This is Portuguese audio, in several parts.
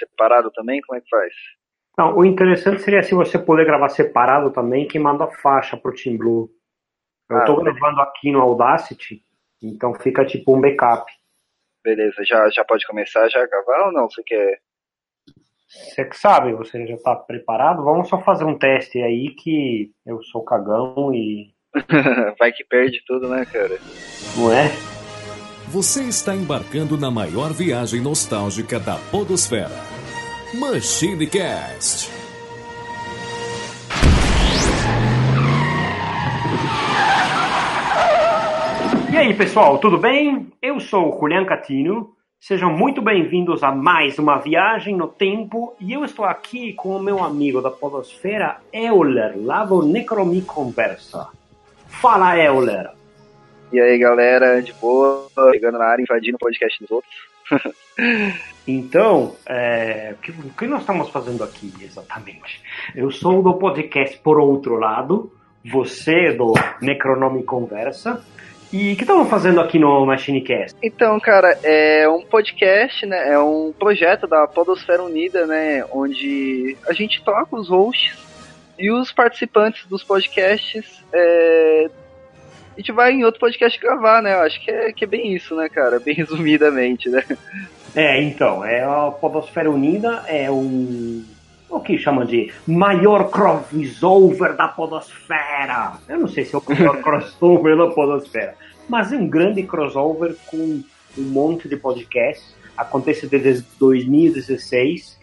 separado também? Como é que faz? Não, o interessante seria se você puder gravar separado também, queimando a faixa pro Team Blue. Eu ah, tô gravando aqui no Audacity, então fica tipo um backup. Beleza, já, já pode começar já a gravar ou não? Você quer. Você que sabe, você já tá preparado? Vamos só fazer um teste aí que eu sou cagão e. Vai que perde tudo, né, cara? Não é? Você está embarcando na maior viagem nostálgica da Podosfera. Machine Cast. E aí, pessoal, tudo bem? Eu sou o Julian Catino. Sejam muito bem-vindos a mais uma viagem no tempo e eu estou aqui com o meu amigo da Podosfera, Euler, lá do Necromi Conversa. Fala, Euler! E aí, galera, de boa, chegando na área, invadindo o podcast dos outros. então, é, o, que, nós estamos fazendo aqui exatamente? Eu sou do podcast Por Outro Lado, você do Necronome Conversa. E o que estamos fazendo aqui no Machinecast? Então, cara, é um podcast, né? É um projeto da Podosfera Unida, né? Onde a gente troca os hosts e os participantes dos podcasts é, a gente vai em outro podcast gravar, né? Eu acho que é, que é bem isso, né, cara? Bem resumidamente, né? É, então, é a Podosfera Unida é um. O que chama de maior crossover da Podosfera. Eu não sei se é o maior crossover da Podosfera, mas é um grande crossover com um monte de podcasts. Acontece desde 2016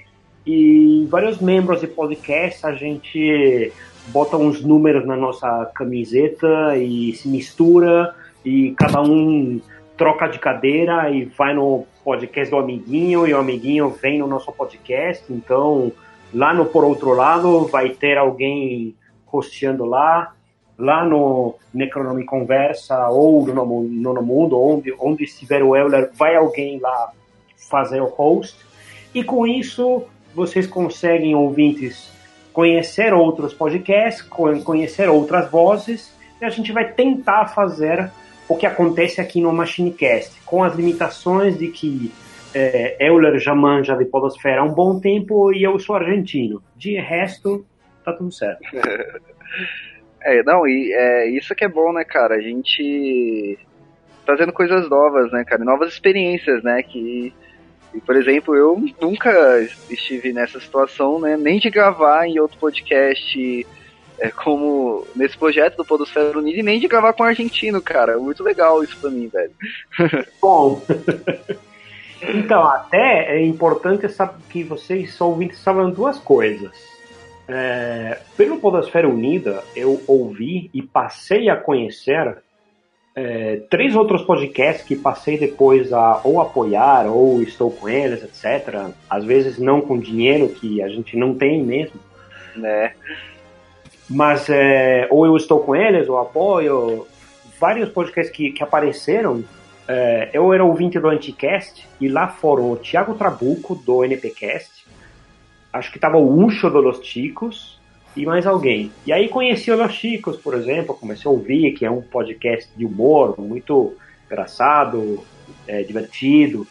e vários membros de podcast a gente bota uns números na nossa camiseta e se mistura e cada um troca de cadeira e vai no podcast do amiguinho e o amiguinho vem no nosso podcast. Então, lá no Por Outro Lado vai ter alguém hosteando lá. Lá no Necronome Conversa ou no Nono Mundo, onde, onde estiver o Euler, vai alguém lá fazer o host. E com isso, vocês conseguem, ouvintes, conhecer outros podcasts, conhecer outras vozes, e a gente vai tentar fazer o que acontece aqui no Machinecast, com as limitações de que é, Euler já manja de podosfera há um bom tempo e eu sou argentino. De resto, tá tudo certo. É, não, e é, isso que é bom, né, cara? A gente trazendo coisas novas, né, cara? Novas experiências, né? Que e, por exemplo, eu nunca estive nessa situação, né? Nem de gravar em outro podcast é, como nesse projeto do Podosfera Unida e nem de gravar com o argentino, cara. Muito legal isso pra mim, velho. Bom. então, até é importante saber que vocês ouvintes sabem duas coisas. É, pelo Podosfera Unida, eu ouvi e passei a conhecer é, três outros podcasts que passei depois a ou apoiar ou estou com eles, etc. Às vezes não com dinheiro que a gente não tem mesmo. Né? Mas é, ou eu estou com eles ou apoio. Vários podcasts que, que apareceram. É, eu era ouvinte do Anticast e lá foram o Thiago Trabuco do NPcast. Acho que estava o Ucho do Los Chicos e mais alguém. E aí conheci o Los Chicos, por exemplo, comecei a ouvir, que é um podcast de humor muito engraçado, é, divertido.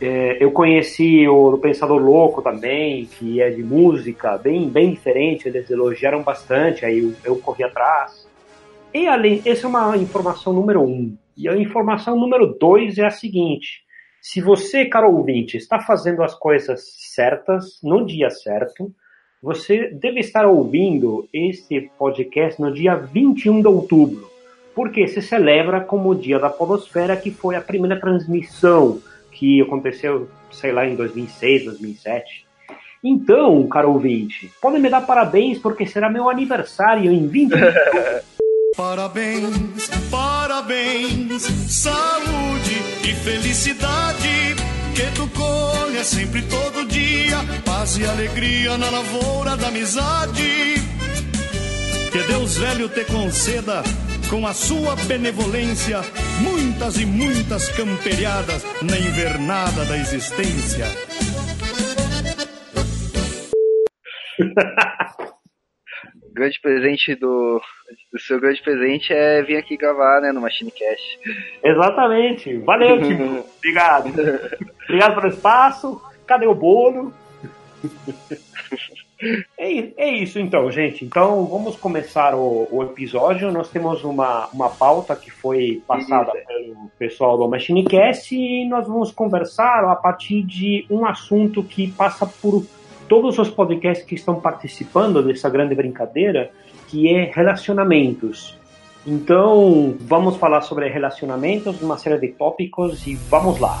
É, eu conheci o Pensador Louco também, que é de música, bem, bem diferente, eles elogiaram bastante, aí eu, eu corri atrás. E além, essa é uma informação número um. E a informação número dois é a seguinte: se você, caro ouvinte, está fazendo as coisas certas, no dia certo, você deve estar ouvindo este podcast no dia 21 de outubro, porque se celebra como o Dia da Podosfera, que foi a primeira transmissão que aconteceu, sei lá, em 2006, 2007. Então, caro ouvinte, pode me dar parabéns porque será meu aniversário em 20 Parabéns, parabéns, saúde e felicidade que tu colha sempre todo dia, paz e alegria na lavoura da amizade. Que Deus velho te conceda, com a sua benevolência, muitas e muitas camperiadas na invernada da existência. grande presente do, do seu grande presente é vir aqui gravar, né, no Machine Cash. Exatamente. Valeu, Tipo. Obrigado. Obrigado pelo espaço. cadê o bolo? É, é, isso então, gente. Então vamos começar o, o, episódio. Nós temos uma, uma pauta que foi passada pelo pessoal do MachineCast e nós vamos conversar a partir de um assunto que passa por todos os podcasts que estão participando dessa grande brincadeira, que é relacionamentos. Então vamos falar sobre relacionamentos, uma série de tópicos e vamos lá.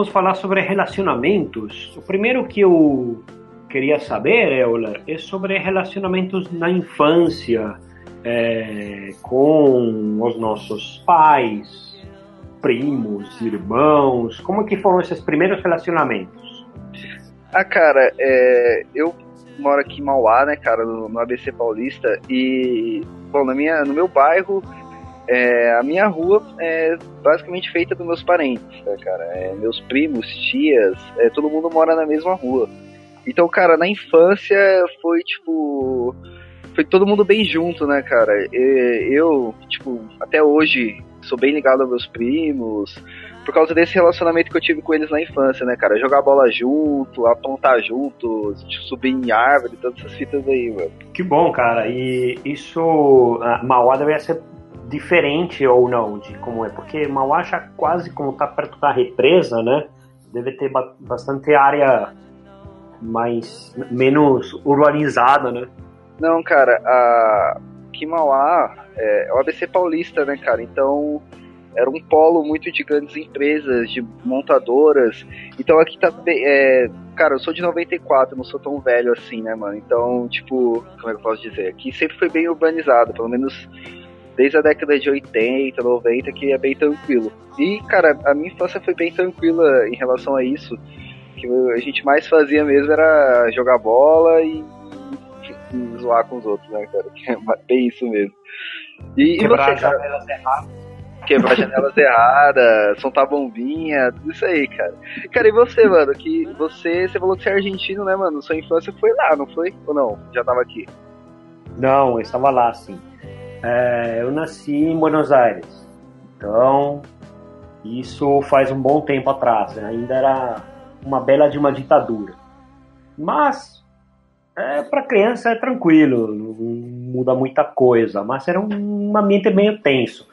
Vamos falar sobre relacionamentos. O primeiro que eu queria saber, Euler, é sobre relacionamentos na infância, é, com os nossos pais, primos, irmãos. Como que foram esses primeiros relacionamentos? Ah, cara, é, eu moro aqui em Mauá, né, cara, no, no ABC Paulista, e, bom, na minha, no meu bairro é, a minha rua é basicamente feita dos meus parentes, né, cara? É, meus primos, tias, é, todo mundo mora na mesma rua. Então, cara, na infância foi tipo. Foi todo mundo bem junto, né, cara? Eu, tipo, até hoje sou bem ligado aos meus primos, por causa desse relacionamento que eu tive com eles na infância, né, cara? Jogar bola junto, apontar junto, tipo, subir em árvore, todas essas fitas aí, mano. Que bom, cara. E isso. Mauá deve ser diferente ou não de como é, porque Mauá já quase como está perto da represa, né? Deve ter bastante área mais menos urbanizada, né? Não, cara, a que Mauá é, é o ABC paulista, né, cara? Então era um polo muito de grandes empresas, de montadoras. Então aqui tá é, cara, eu sou de 94, não sou tão velho assim, né, mano? Então, tipo, como é que eu posso dizer? Aqui sempre foi bem urbanizado, pelo menos desde a década de 80, 90, que é bem tranquilo. E, cara, a minha infância foi bem tranquila em relação a isso. que a gente mais fazia mesmo era jogar bola e, e zoar com os outros, né, cara? Que é bem isso mesmo. E, Quebrar e você, janelas erradas. Quebrar janelas erradas, soltar bombinha, tudo isso aí, cara. Cara, e você, mano? Que você, você falou que você é argentino, né, mano? Sua infância foi lá, não foi? Ou não? Já tava aqui? Não, eu estava lá, sim. É, eu nasci em Buenos Aires, então isso faz um bom tempo atrás, né? ainda era uma bela de uma ditadura. Mas é, para criança é tranquilo, não muda muita coisa, mas era um ambiente meio tenso.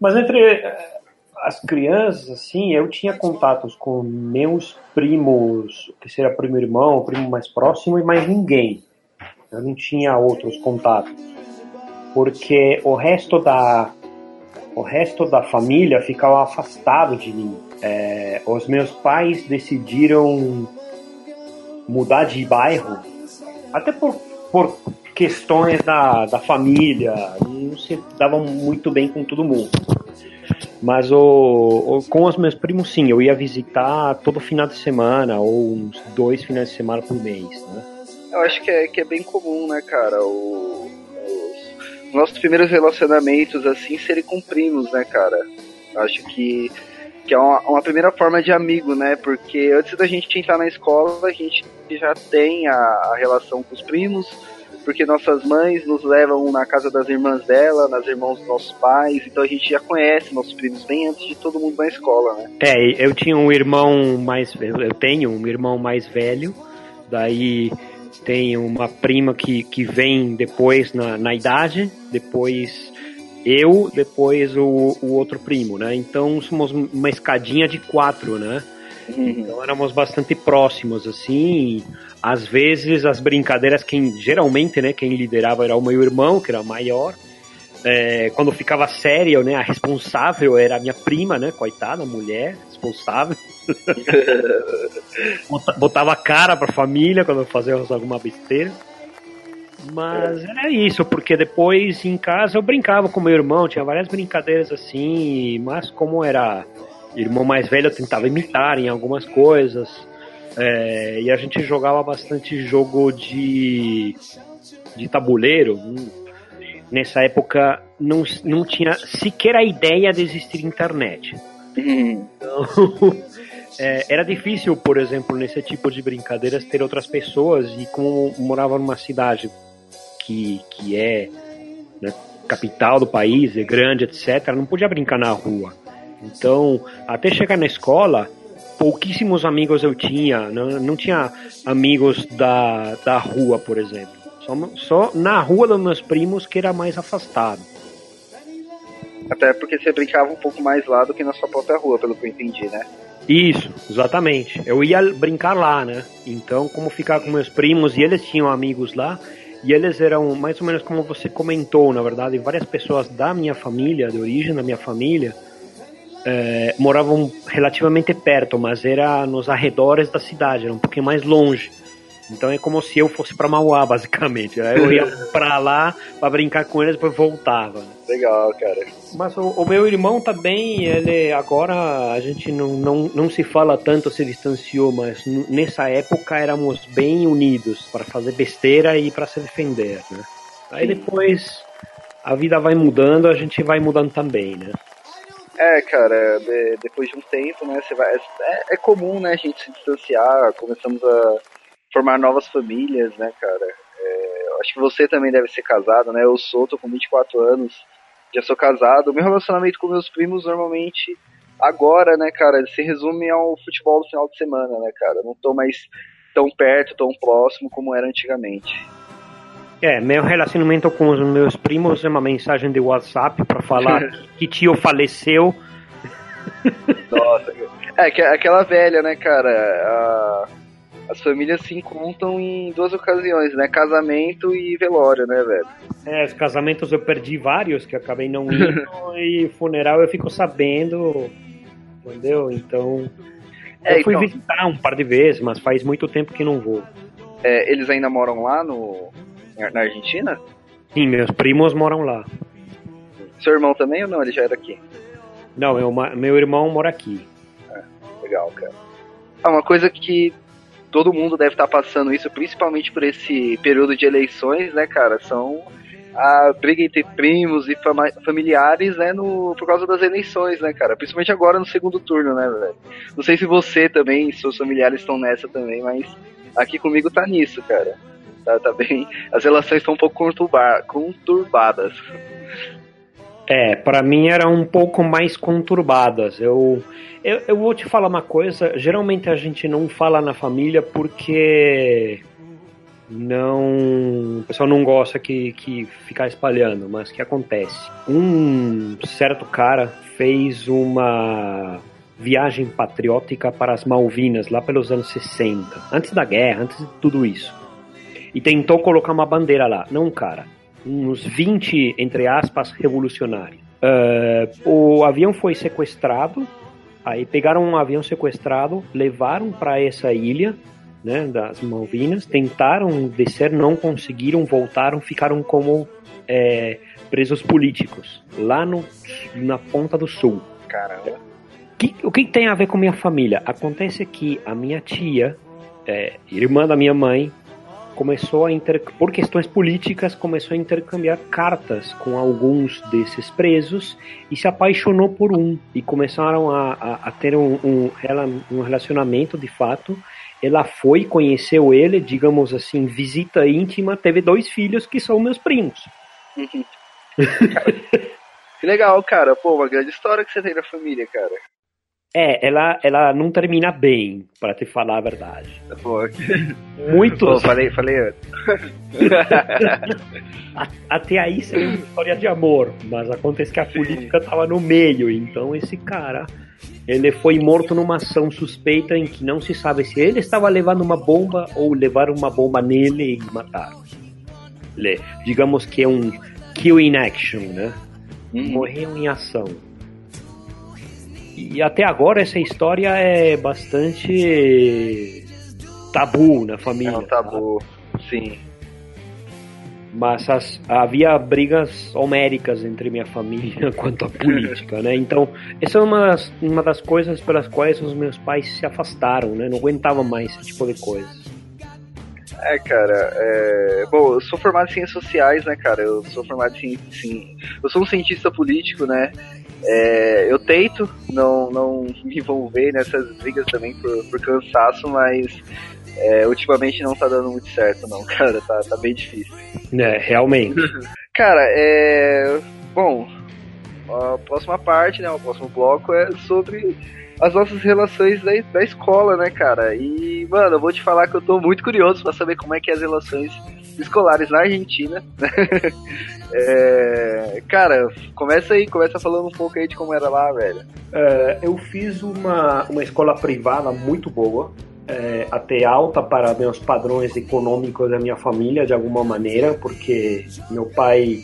Mas entre é, as crianças, assim, eu tinha contatos com meus primos, que seria primo irmão, primo mais próximo, e mais ninguém. Eu não tinha outros contatos porque o resto da o resto da família ficava afastado de mim. É, os meus pais decidiram mudar de bairro, até por, por questões da, da família, não se davam muito bem com todo mundo. Mas o, o, com os meus primos, sim, eu ia visitar todo final de semana, ou uns dois finais de semana por mês, né? Eu acho que é, que é bem comum, né, cara? O, nossos primeiros relacionamentos assim serem com primos, né, cara? Acho que, que é uma, uma, primeira forma de amigo, né? Porque antes da gente entrar na escola, a gente já tem a, a relação com os primos, porque nossas mães nos levam na casa das irmãs dela, nas irmãs dos nossos pais, então a gente já conhece nossos primos bem antes de todo mundo na escola, né? É, eu tinha um irmão mais. Eu tenho um irmão mais velho, daí tem uma prima que, que vem depois na, na idade, depois eu, depois o, o outro primo, né? Então somos uma escadinha de quatro, né? Uhum. Então éramos bastante próximos, assim. Às vezes as brincadeiras, quem geralmente, né, quem liderava era o meu irmão, que era maior. É, quando ficava sério, né, a responsável era a minha prima, né, coitada, mulher, responsável. Botava cara pra família quando fazíamos alguma besteira. Mas era isso, porque depois em casa eu brincava com meu irmão, tinha várias brincadeiras assim, mas como era irmão mais velho, eu tentava imitar em algumas coisas. É, e a gente jogava bastante jogo de, de tabuleiro. Nessa época não, não tinha sequer a ideia de existir internet. Então, é, era difícil, por exemplo, nesse tipo de brincadeiras ter outras pessoas e como morava numa cidade que, que é né, capital do país, é grande, etc., não podia brincar na rua. Então, até chegar na escola, pouquíssimos amigos eu tinha, não, não tinha amigos da, da rua, por exemplo. Só, só na rua dos meus primos que era mais afastado. Até porque você brincava um pouco mais lá do que na sua própria rua, pelo que eu entendi, né? Isso, exatamente. Eu ia brincar lá, né? Então, como ficar com meus primos e eles tinham amigos lá, e eles eram mais ou menos como você comentou, na verdade, várias pessoas da minha família, de origem da minha família, é, moravam relativamente perto, mas era nos arredores da cidade, era um pouquinho mais longe. Então é como se eu fosse para Mauá, basicamente. Aí eu ia para lá para brincar com eles, depois voltava. Legal, cara. Mas o, o, meu irmão também, ele agora a gente não, não, não se fala tanto, se distanciou, mas nessa época éramos bem unidos para fazer besteira e para se defender, né? Aí depois a vida vai mudando, a gente vai mudando também, né? É, cara, de, depois de um tempo, né, você vai, é, é, comum, né, a gente se distanciar, começamos a formar novas famílias, né, cara. É, acho que você também deve ser casado, né, eu sou, tô com 24 anos, já sou casado. Meu relacionamento com meus primos, normalmente, agora, né, cara, se resume ao futebol do final de semana, né, cara. Não tô mais tão perto, tão próximo como era antigamente. É, meu relacionamento com os meus primos é uma mensagem de WhatsApp para falar que tio faleceu. Nossa, é que aquela velha, né, cara? A, as famílias se encontram em duas ocasiões, né? Casamento e velório, né, velho? É, os casamentos eu perdi vários que acabei não indo e funeral eu fico sabendo, entendeu? Então é, eu fui então... visitar um par de vezes, mas faz muito tempo que não vou. É, eles ainda moram lá no na Argentina? Sim, meus primos moram lá. Seu irmão também ou não? Ele já era aqui? Não, meu, meu irmão mora aqui. É, legal, cara. Ah, uma coisa que todo mundo deve estar passando isso, principalmente por esse período de eleições, né, cara? São a briga entre primos e familiares, né, no, por causa das eleições, né, cara? Principalmente agora no segundo turno, né, velho? Não sei se você também, seus familiares estão nessa também, mas aqui comigo tá nisso, cara. Tá, tá bem. As relações estão um pouco conturbadas. É, para mim era um pouco mais conturbadas. Eu, eu, eu vou te falar uma coisa. Geralmente a gente não fala na família porque não o pessoal não gosta que, que ficar espalhando, mas o que acontece? Um certo cara fez uma viagem patriótica para as Malvinas lá pelos anos 60, antes da guerra, antes de tudo isso e tentou colocar uma bandeira lá. Não cara, uns 20, entre aspas, revolucionários. Uh, o avião foi sequestrado, aí pegaram um avião sequestrado, levaram para essa ilha, né, das Malvinas, tentaram descer, não conseguiram, voltaram, ficaram como é, presos políticos, lá no, na ponta do sul. Caramba. Que, o que tem a ver com minha família? Acontece que a minha tia, é, irmã da minha mãe, começou a inter... por questões políticas começou a intercambiar cartas com alguns desses presos e se apaixonou por um e começaram a, a, a ter um, um, um relacionamento de fato ela foi, conheceu ele, digamos assim, visita íntima, teve dois filhos que são meus primos. Que legal, cara. Pô, uma grande história que você tem na família, cara. É, ela, ela não termina bem, para te falar a verdade. Pô, Muito. Pô, falei, falei. Até aí seria uma história de amor, mas acontece que a política tava no meio, então esse cara ele foi morto numa ação suspeita em que não se sabe se ele estava levando uma bomba ou levaram uma bomba nele e mataram. Ele, digamos que é um kill in action, né? Uhum. Morreu em ação. E até agora essa história é bastante tabu na família. É um tabu, sim. Mas as, havia brigas homéricas entre minha família quanto à política, né? Então, essa é uma das, uma das coisas pelas quais os meus pais se afastaram, né? Não aguentavam mais esse tipo de coisas. É, cara, é... bom, eu sou formado em ciências sociais, né, cara? Eu sou formado em, sim, eu sou um cientista político, né? É, eu tento não, não me envolver nessas brigas também por, por cansaço, mas é, ultimamente não tá dando muito certo, não, cara. Tá, tá bem difícil. É, realmente. cara, é. Bom, a próxima parte, né? O próximo bloco é sobre as nossas relações da, da escola, né, cara? E, mano, eu vou te falar que eu tô muito curioso para saber como é que é as relações escolares na Argentina. É, cara, começa aí, começa falando um pouco aí de como era lá, velho. É, eu fiz uma, uma escola privada muito boa. É, até alta para meus padrões econômicos da minha família de alguma maneira, porque meu pai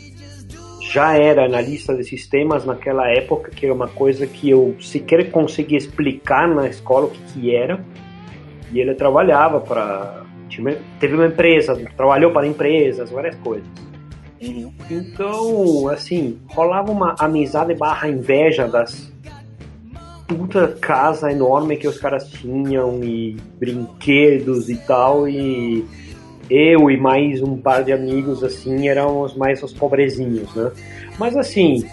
já era analista de sistemas naquela época, que é uma coisa que eu sequer conseguia explicar na escola o que, que era. E ele trabalhava para. Teve uma empresa, trabalhou para empresas, várias coisas. Então, assim, rolava uma amizade barra inveja das puta casa enorme que os caras tinham e brinquedos e tal e eu e mais um par de amigos, assim, éramos mais os pobrezinhos, né? Mas, assim,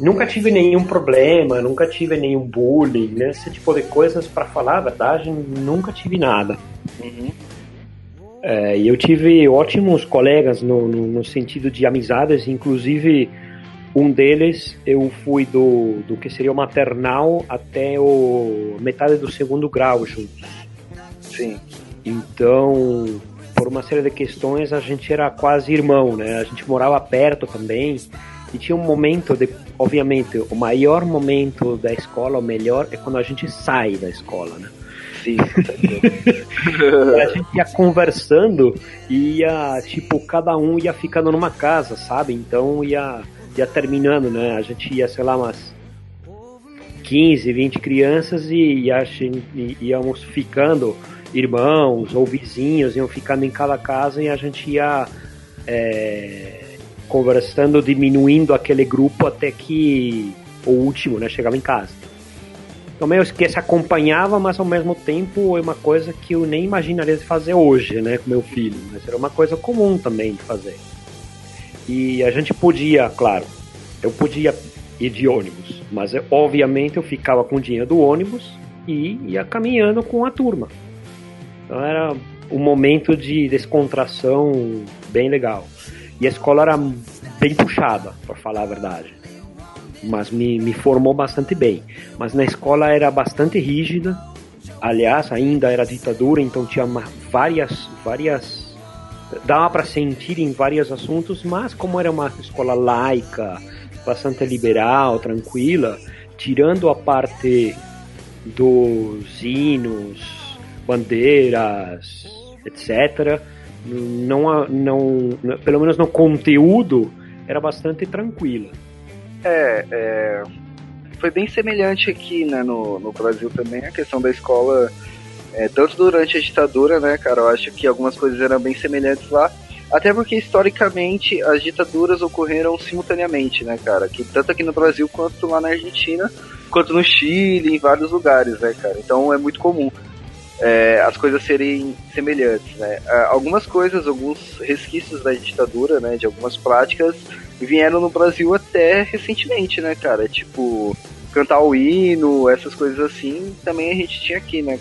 nunca tive nenhum problema, nunca tive nenhum bullying, né? Esse tipo de coisas, para falar a verdade, nunca tive nada. Uhum. É, e eu tive ótimos colegas no, no, no, sentido de amizades, inclusive um deles eu fui do, do que seria o maternal até o metade do segundo grau juntos. Sim. Então, por uma série de questões, a gente era quase irmão, né? A gente morava perto também. E tinha um momento de, obviamente, o maior momento da escola, o melhor, é quando a gente sai da escola, né? Sim. a gente ia conversando e ia, tipo, cada um ia ficando numa casa, sabe? Então ia, ia terminando, né? A gente ia, sei lá, umas 15, 20 crianças e, e íamos ficando irmãos ou vizinhos iam ficando em cada casa e a gente ia é, conversando, diminuindo aquele grupo até que o último né, chegava em casa. Então meio que se acompanhava, mas ao mesmo tempo é uma coisa que eu nem imaginaria de fazer hoje, né, com meu filho. Mas era uma coisa comum também de fazer. E a gente podia, claro, eu podia ir de ônibus, mas eu, obviamente eu ficava com o dinheiro do ônibus e ia caminhando com a turma. Então era um momento de descontração bem legal. E a escola era bem puxada, para falar a verdade. Mas me, me formou bastante bem. Mas na escola era bastante rígida. Aliás, ainda era ditadura, então tinha várias, várias dava para sentir em vários assuntos, mas como era uma escola laica, bastante liberal, tranquila, tirando a parte dos hinos, bandeiras, etc. Não, não, pelo menos no conteúdo, era bastante tranquila. É, é foi bem semelhante aqui né, no, no Brasil também, a questão da escola, é, tanto durante a ditadura, né, cara, eu acho que algumas coisas eram bem semelhantes lá, até porque historicamente as ditaduras ocorreram simultaneamente, né, cara, que tanto aqui no Brasil quanto lá na Argentina, quanto no Chile, em vários lugares, né, cara, então é muito comum é, as coisas serem semelhantes, né? Algumas coisas, alguns resquícios da ditadura, né, de algumas práticas, vieram no Brasil até recentemente, né, cara? Tipo, cantar o hino, essas coisas assim, também a gente tinha aqui, né?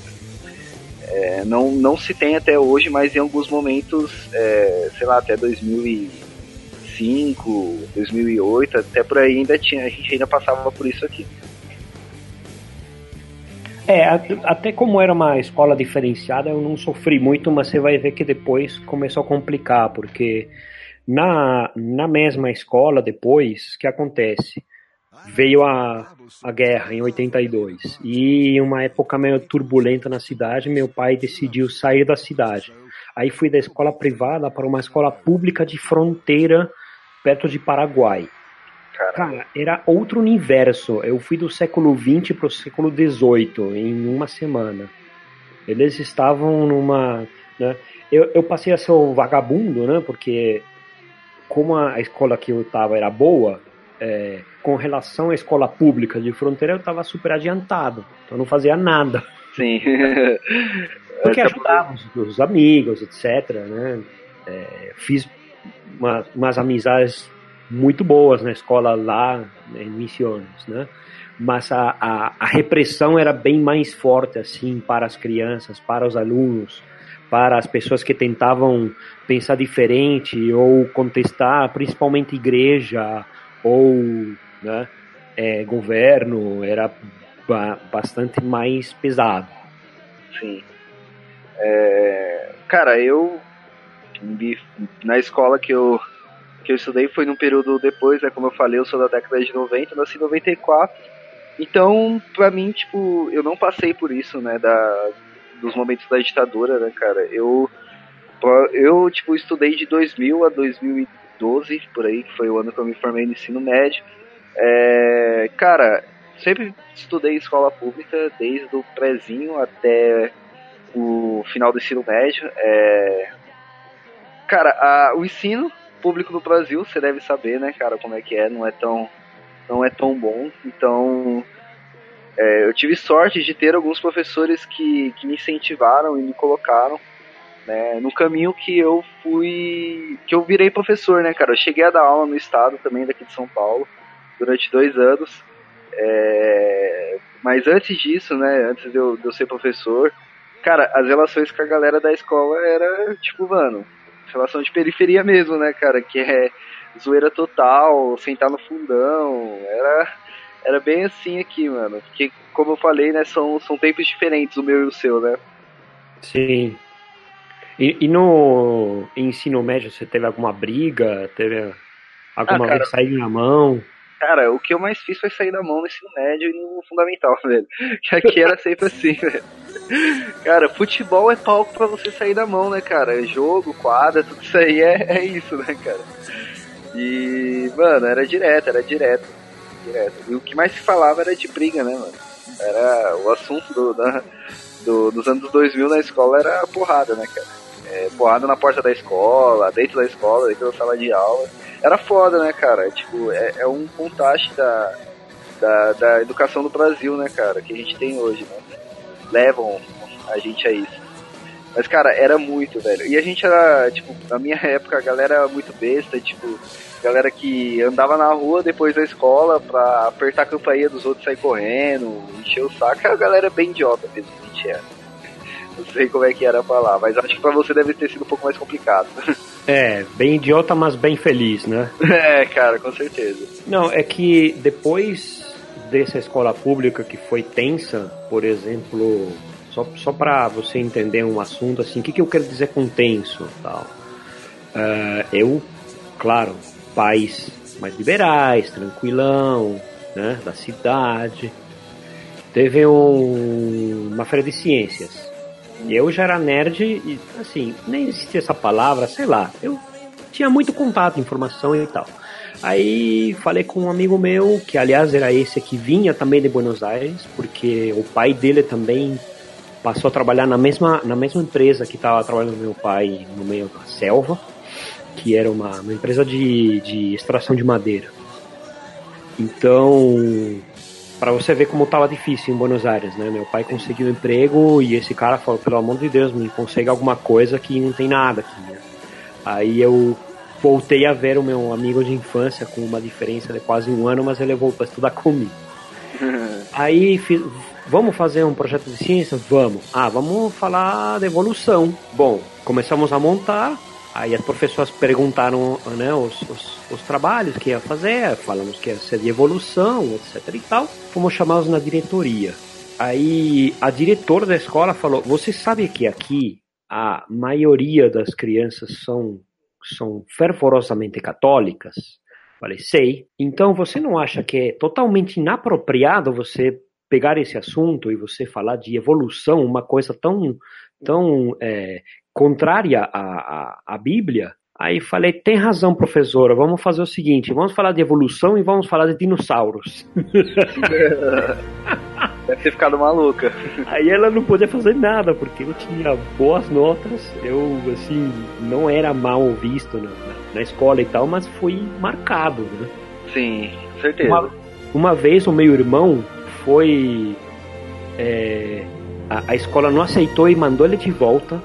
É, não, não se tem até hoje, mas em alguns momentos, é, sei lá, até 2005, 2008, até por aí ainda tinha, a gente ainda passava por isso aqui. É, até como era uma escola diferenciada, eu não sofri muito, mas você vai ver que depois começou a complicar, porque na, na mesma escola, depois, o que acontece? Veio a, a guerra em 82 e uma época meio turbulenta na cidade, meu pai decidiu sair da cidade. Aí fui da escola privada para uma escola pública de fronteira perto de Paraguai. Cara, era outro universo. Eu fui do século XX para o século XVIII em uma semana. Eles estavam numa. Né? Eu, eu passei a ser o vagabundo, né? Porque como a escola que eu estava era boa, é, com relação à escola pública de fronteira, eu estava super adiantado. Então eu não fazia nada. Sim. Porque ajudava os, os amigos, etc. Né? É, fiz uma, umas amizades muito boas na escola lá em Missões, né? Mas a, a, a, repressão era bem mais forte assim para as crianças, para os alunos, para as pessoas que tentavam pensar diferente ou contestar, principalmente igreja ou né, é, governo, era ba bastante mais pesado. Sim. É, cara, eu na escola que eu que eu estudei foi num período depois, né? Como eu falei, eu sou da década de 90, nasci em 94. Então, pra mim, tipo, eu não passei por isso, né? Da, dos momentos da ditadura, né, cara? Eu, eu, tipo, estudei de 2000 a 2012, por aí, que foi o ano que eu me formei no ensino médio. É, cara, sempre estudei escola pública, desde o prézinho até o final do ensino médio. É, cara, a, o ensino público do Brasil, você deve saber, né, cara, como é que é, não é tão, não é tão bom. Então, é, eu tive sorte de ter alguns professores que, que me incentivaram e me colocaram né, no caminho que eu fui, que eu virei professor, né, cara. Eu cheguei a dar aula no estado também daqui de São Paulo durante dois anos. É, mas antes disso, né, antes de eu, de eu ser professor, cara, as relações com a galera da escola era tipo, mano, relação de periferia mesmo, né, cara? Que é zoeira total, sentar no fundão. Era, era bem assim aqui, mano. Porque, como eu falei, né, são, são tempos diferentes, o meu e o seu, né? Sim. E, e no ensino médio você teve alguma briga? Teve alguma ah, cara, vez sair na mão? Cara, o que eu mais fiz foi sair da mão no ensino médio e no fundamental, velho. Que aqui era sempre assim, velho. Cara, futebol é palco para você sair da mão, né, cara? Jogo, quadra, tudo isso aí é, é isso, né, cara? E, mano, era direto, era direto. Direto. E o que mais se falava era de briga, né, mano? Era o assunto do, da, do, dos anos 2000 na escola era porrada, né, cara? É, porrada na porta da escola, dentro da escola, dentro da sala de aula. Era foda, né, cara? Tipo, é, é um contraste da, da, da educação do Brasil, né, cara? Que a gente tem hoje, né? levam a gente a isso. Mas, cara, era muito, velho. E a gente era, tipo, na minha época, a galera era muito besta, tipo, galera que andava na rua depois da escola pra apertar a campainha dos outros sair correndo, encher o saco. A galera é bem idiota mesmo, a gente era. Não sei como é que era pra lá, mas acho que pra você deve ter sido um pouco mais complicado. É, bem idiota, mas bem feliz, né? É, cara, com certeza. Não, é que depois dessa escola pública que foi tensa, por exemplo, só, só para você entender um assunto assim, o que, que eu quero dizer com tenso tal? Uh, eu, claro, pais mais liberais, tranquilão, né, da cidade. Teve um, uma feira de ciências. E eu já era nerd e, assim, nem existia essa palavra, sei lá. Eu tinha muito contato, informação e tal. Aí falei com um amigo meu, que aliás era esse que vinha também de Buenos Aires, porque o pai dele também passou a trabalhar na mesma, na mesma empresa que estava trabalhando meu pai no meio da selva, que era uma, uma empresa de, de extração de madeira. Então, para você ver como estava difícil em Buenos Aires, né? Meu pai conseguiu um emprego e esse cara falou, pelo amor de Deus, me consegue alguma coisa que não tem nada aqui, né? Aí eu voltei a ver o meu amigo de infância com uma diferença de quase um ano, mas ele voltou a estudar comigo. Aí fiz, vamos fazer um projeto de ciência? Vamos. Ah, vamos falar de evolução. Bom, começamos a montar. Aí as professoras perguntaram né, os, os, os, trabalhos que ia fazer, falamos que ia ser de evolução, etc e tal. Fomos chamados na diretoria. Aí a diretora da escola falou: Você sabe que aqui a maioria das crianças são, são fervorosamente católicas? Falei, sei. Então você não acha que é totalmente inapropriado você pegar esse assunto e você falar de evolução, uma coisa tão, tão é, contrária à, à, à Bíblia? Aí falei, tem razão, professora, vamos fazer o seguinte, vamos falar de evolução e vamos falar de dinossauros. Deve ter ficado maluca. Aí ela não podia fazer nada, porque eu tinha boas notas, eu, assim, não era mal visto na, na, na escola e tal, mas fui marcado, né? Sim, certeza. Uma, uma vez o meu irmão foi. É, a, a, escola não aceitou e mandou ele de volta.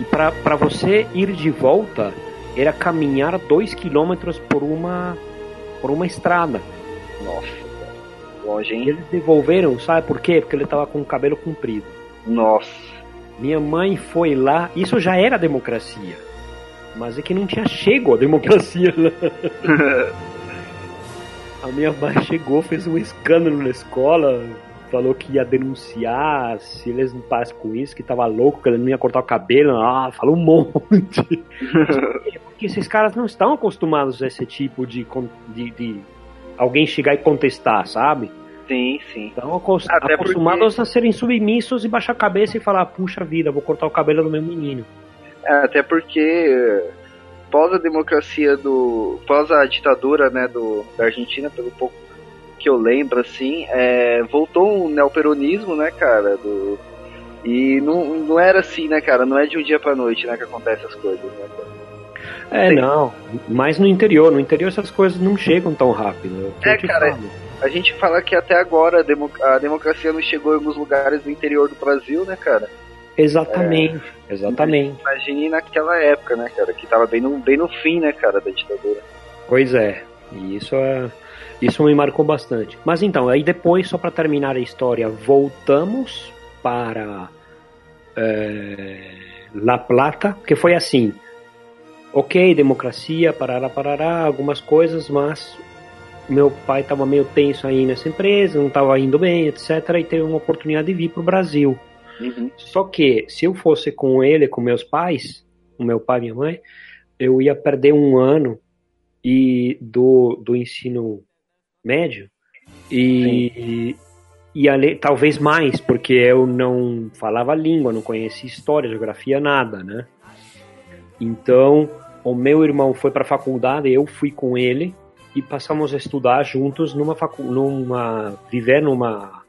E para você ir de volta, era caminhar dois quilômetros por uma, por uma estrada. Nossa longe, hein? Eles devolveram, sabe por quê? Porque ele tava com o cabelo comprido. Nossa. Minha mãe foi lá, isso já era democracia. Mas é que não tinha chego a democracia lá. a minha mãe chegou, fez um escândalo na escola, falou que ia denunciar se eles não parassem com isso, que tava louco, que ele não ia cortar o cabelo. Ah, falou um monte. Porque esses caras não estão acostumados a esse tipo de, de, de alguém chegar e contestar, sabe? Sim, sim. Então, acostumados porque... a serem submissos e baixar a cabeça e falar, puxa vida, vou cortar o cabelo do meu menino. É, até porque pós a democracia do. pós a ditadura né, do, da Argentina, pelo pouco que eu lembro, assim, é, voltou um neoperonismo, né, cara, do. E não, não era assim, né, cara? Não é de um dia pra noite, né, que acontecem as coisas, né, cara? É, não. Mas no interior. No interior essas coisas não chegam tão rápido. É, cara. Falo. A gente fala que até agora a, democ a, democracia não chegou em alguns lugares do interior do Brasil, né, cara? Exatamente, é, exatamente. Imagine naquela época, né, cara, que tava bem no, bem no fim, né, cara, da ditadura. Pois é, e isso é, isso me marcou bastante. Mas então, aí depois, só para terminar a história, voltamos para é, La Plata, que foi assim, ok, democracia, parará, parará, algumas coisas, mas meu pai estava meio tenso aí nessa empresa, não estava indo bem, etc. E teve uma oportunidade de vir para o Brasil. Uhum. Só que se eu fosse com ele, com meus pais, o meu pai e minha mãe, eu ia perder um ano e do, do ensino médio e, e ali, talvez mais, porque eu não falava língua, não conhecia história, geografia, nada, né? Então, o meu irmão foi para a faculdade, eu fui com ele e passamos a estudar juntos numa facu numa viver numa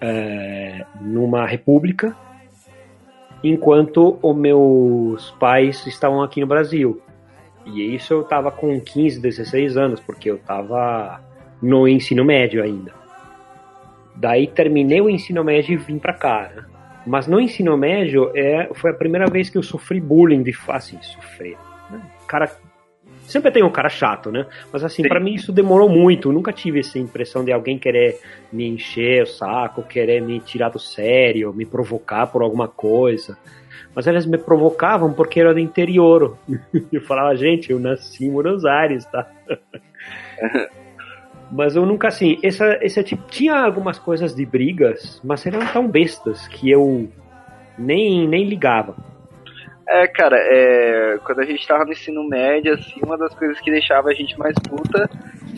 é, numa república enquanto os meus pais estavam aqui no Brasil. E isso eu estava com 15, 16 anos, porque eu estava no ensino médio ainda. Daí terminei o ensino médio e vim para cá, né? Mas no ensino médio é, foi a primeira vez que eu sofri bullying de assim, sofrer. Né? Cara, sempre tem um cara chato, né? Mas assim, para mim isso demorou muito. Eu nunca tive essa impressão de alguém querer me encher o saco, querer me tirar do sério, me provocar por alguma coisa. Mas elas me provocavam porque era do interior. Eu falava, gente, eu nasci em Buenos Aires, tá? Mas eu nunca, assim, essa, esse tipo, tinha algumas coisas de brigas, mas eram tão bestas que eu nem, nem ligava. É, cara, é, quando a gente tava no ensino médio, assim, uma das coisas que deixava a gente mais puta,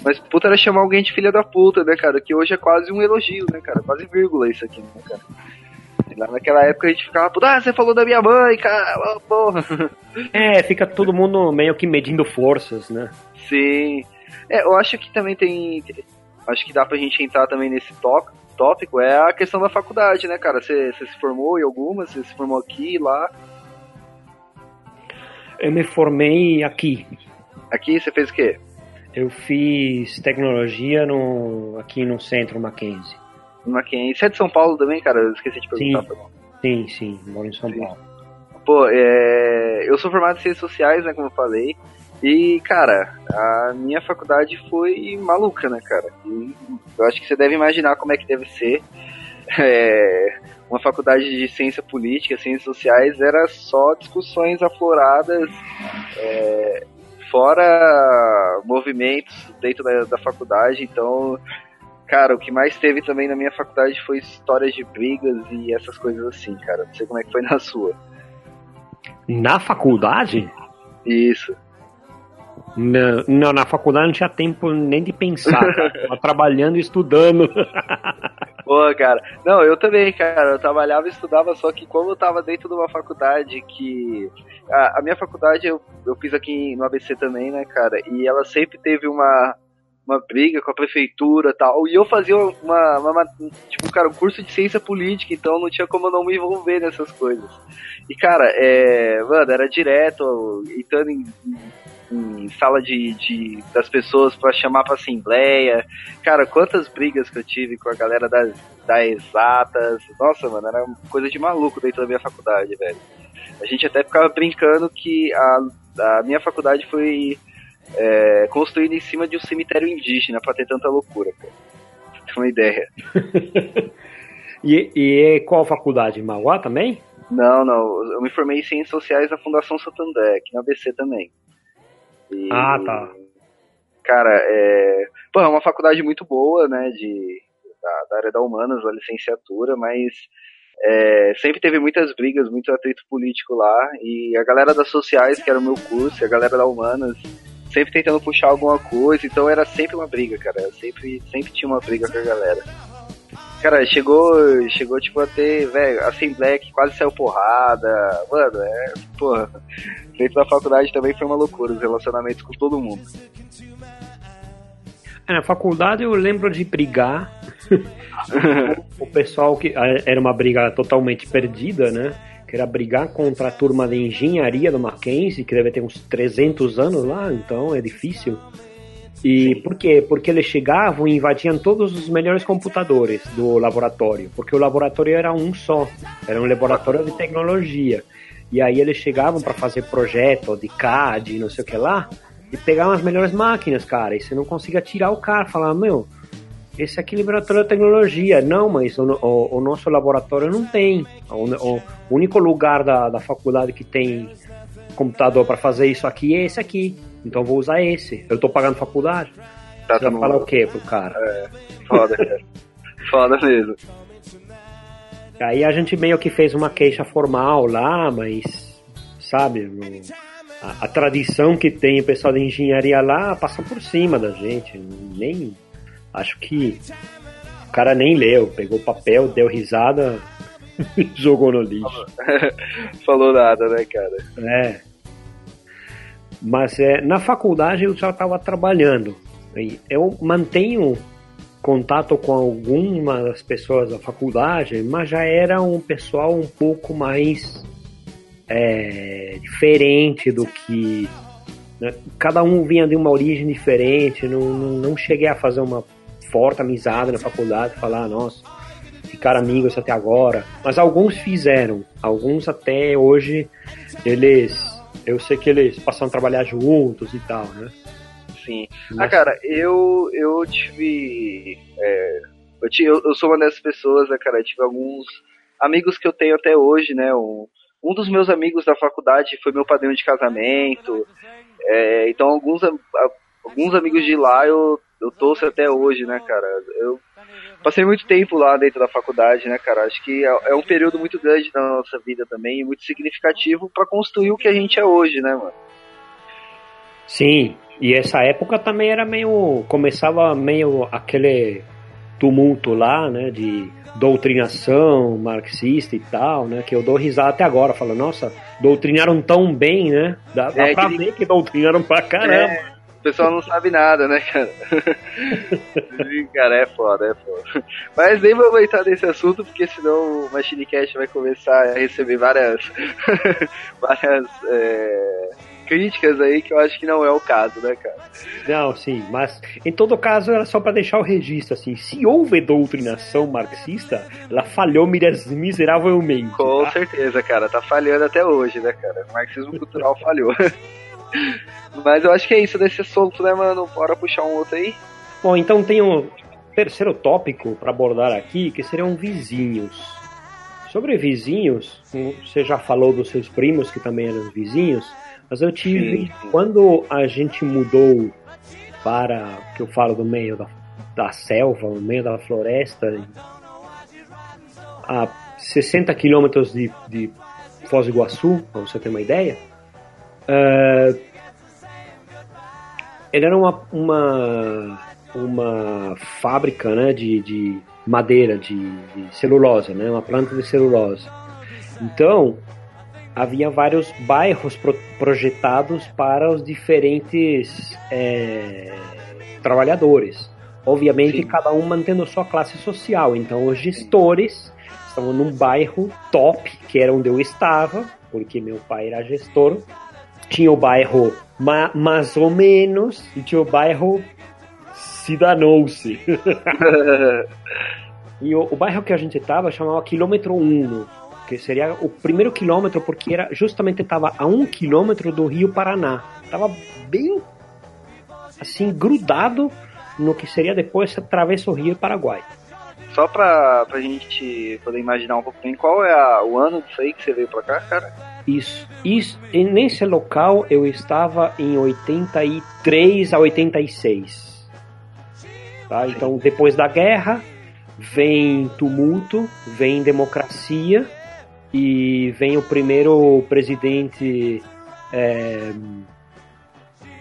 mais puta era chamar alguém de filha da puta, né, cara? Que hoje é quase um elogio, né, cara? Quase vírgula isso aqui, né, cara? lá naquela época a gente ficava, puta, ah, você falou da minha mãe, cara, porra. É, fica todo mundo meio que medindo forças, né? Sim. É, eu acho que também tem. Acho que dá pra gente entrar também nesse tópico, é a questão da faculdade, né, cara? Você, se formou em alguma? Você se formou aqui e lá? Eu me formei aqui. Aqui você fez o quê? Eu fiz tecnologia no, aqui no centro Mackenzie. Mackenzie. Você é de São Paulo também, cara? Eu esqueci de perguntar. Sim, sim, sim moro em São sim. Paulo. Pô, é, eu sou formado em ciências sociais, né, como eu falei. E, cara, a minha faculdade foi maluca, né, cara? E eu acho que você deve imaginar como é que deve ser. É, uma faculdade de ciência política, ciências sociais, era só discussões afloradas, é, fora movimentos dentro da, da faculdade. Então, cara, o que mais teve também na minha faculdade foi histórias de brigas e essas coisas assim, cara. Não sei como é que foi na sua. Na faculdade? Isso. Não, não, na faculdade não tinha tempo nem de pensar, cara. Trabalhando e estudando. Pô, cara. Não, eu também, cara. Eu trabalhava e estudava, só que como eu tava dentro de uma faculdade que. A, a minha faculdade eu, eu fiz aqui no ABC também, né, cara? E ela sempre teve uma, uma briga com a prefeitura tal. E eu fazia uma, uma, tipo, cara, um curso de ciência política, então não tinha como eu não me envolver nessas coisas. E, cara, é, mano, era direto, entrando em, em sala de, de, das pessoas para chamar pra assembleia. Cara, quantas brigas que eu tive com a galera das, das exatas. Nossa, mano, era coisa de maluco dentro da minha faculdade, velho. A gente até ficava brincando que a, a minha faculdade foi é, construída em cima de um cemitério indígena para ter tanta loucura, ter uma ideia. e, e qual faculdade? Mauá também? Não, não. Eu me formei em Ciências Sociais na Fundação Santander, aqui na ABC também. E, ah, tá. Cara, é. Pô, é uma faculdade muito boa, né? De, da, da área da humanas, a licenciatura, mas é, sempre teve muitas brigas, muito atrito político lá. E a galera das sociais, que era o meu curso, e a galera da humanas, sempre tentando puxar alguma coisa, então era sempre uma briga, cara. Sempre, sempre tinha uma briga com a galera. Cara, chegou, chegou tipo a ter, velho, Assembleia que quase saiu porrada. Mano, é, porra. Dentro da faculdade também foi uma loucura, os relacionamentos com todo mundo. É, na faculdade eu lembro de brigar. o pessoal que era uma briga totalmente perdida, né? Que era brigar contra a turma de engenharia do Mackenzie, que deve ter uns 300 anos lá, então é difícil. E Sim. por quê? Porque eles chegavam e invadiam todos os melhores computadores do laboratório, porque o laboratório era um só, era um laboratório de tecnologia. E aí eles chegavam para fazer projeto de CAD, não sei o que lá, e pegavam as melhores máquinas, cara, e você não conseguia tirar o cara, falar, meu, esse aqui é laboratório de tecnologia. Não, mas o, o, o nosso laboratório não tem. O, o, único lugar da, da faculdade que tem computador para fazer isso aqui é esse aqui. Então vou usar esse. Eu tô pagando faculdade. Tá, Você vai falar o quê pro cara? É, foda, cara. foda mesmo. Aí a gente meio que fez uma queixa formal lá, mas, sabe, a, a, tradição que tem o pessoal de engenharia lá passa por cima da gente. Nem. Acho que o cara nem leu, pegou o papel, deu risada, jogou no lixo. Falou nada, né, cara? É. Mas é, na faculdade eu já estava trabalhando. Eu mantenho contato com algumas pessoas da faculdade, mas já era um pessoal um pouco mais é, diferente do que. Né? Cada um vinha de uma origem diferente, não, não, não, cheguei a fazer uma forte amizade na faculdade, falar, nossa, ficaram amigos até agora. Mas alguns fizeram, alguns até hoje eles eu sei que eles passaram a trabalhar juntos e tal, né? Sim. Mas... Ah, cara, eu, eu tive. É, eu, tive, eu, eu, sou uma dessas pessoas, né, cara? Eu tive alguns amigos que eu tenho até hoje, né? Um, um dos meus amigos da faculdade foi meu padrinho de casamento. É, então, alguns, alguns amigos de lá eu, eu torço até hoje, né, cara? Eu passei muito tempo lá dentro da faculdade, né, cara? Acho que é, é um período muito grande da nossa vida também, muito significativo para construir o que a gente é hoje, né, mano? Sim, e essa época também era meio. começava meio aquele tumulto lá, né, de doutrinação marxista e tal, né, que eu dou risada até agora, falo, nossa, doutrinaram tão bem, né, dá, dá é, pra que... ver que doutrinaram pra caramba. É pessoal não sabe nada, né, cara? cara, é foda, é foda. Mas nem vamos entrar nesse assunto, porque senão o Machine Cash vai começar a receber várias. várias. É, críticas aí que eu acho que não é o caso, né, cara? Não, sim, mas em todo caso era só para deixar o registro, assim, se houve doutrinação marxista, ela falhou miseravelmente. Com tá? certeza, cara, tá falhando até hoje, né, cara? O marxismo cultural falhou. Mas eu acho que é isso, desse solto, né, mano? Bora puxar um outro aí. Bom, então tem um terceiro tópico para abordar aqui, que seriam vizinhos. Sobre vizinhos, você já falou dos seus primos que também eram vizinhos, mas eu tive, sim. quando a gente mudou para, que eu falo do meio da, da selva, no meio da floresta, a 60 quilômetros de, de Foz do Iguaçu, para você ter uma ideia, uh, ele era uma, uma, uma fábrica né, de, de madeira, de, de celulose, né, uma planta de celulose. Então, havia vários bairros pro, projetados para os diferentes é, trabalhadores. Obviamente, Sim. cada um mantendo sua classe social. Então, os gestores estavam num bairro top, que era onde eu estava, porque meu pai era gestor. Tinha o bairro ma mais ou menos, e tinha o bairro se danou-se. e o, o, bairro que a gente estava chamava Quilômetro 1, que seria o primeiro quilômetro, porque era justamente estava a um quilômetro do Rio Paraná. Estava bem assim, grudado no que seria depois através do Rio Paraguai. Só pra, pra gente poder imaginar um pouco bem, qual é a, o ano disso aí que você veio pra cá, cara? Isso, isso. E nesse local eu estava em 83 a 86. Tá? Então, depois da guerra, vem tumulto, vem democracia e vem o primeiro presidente é,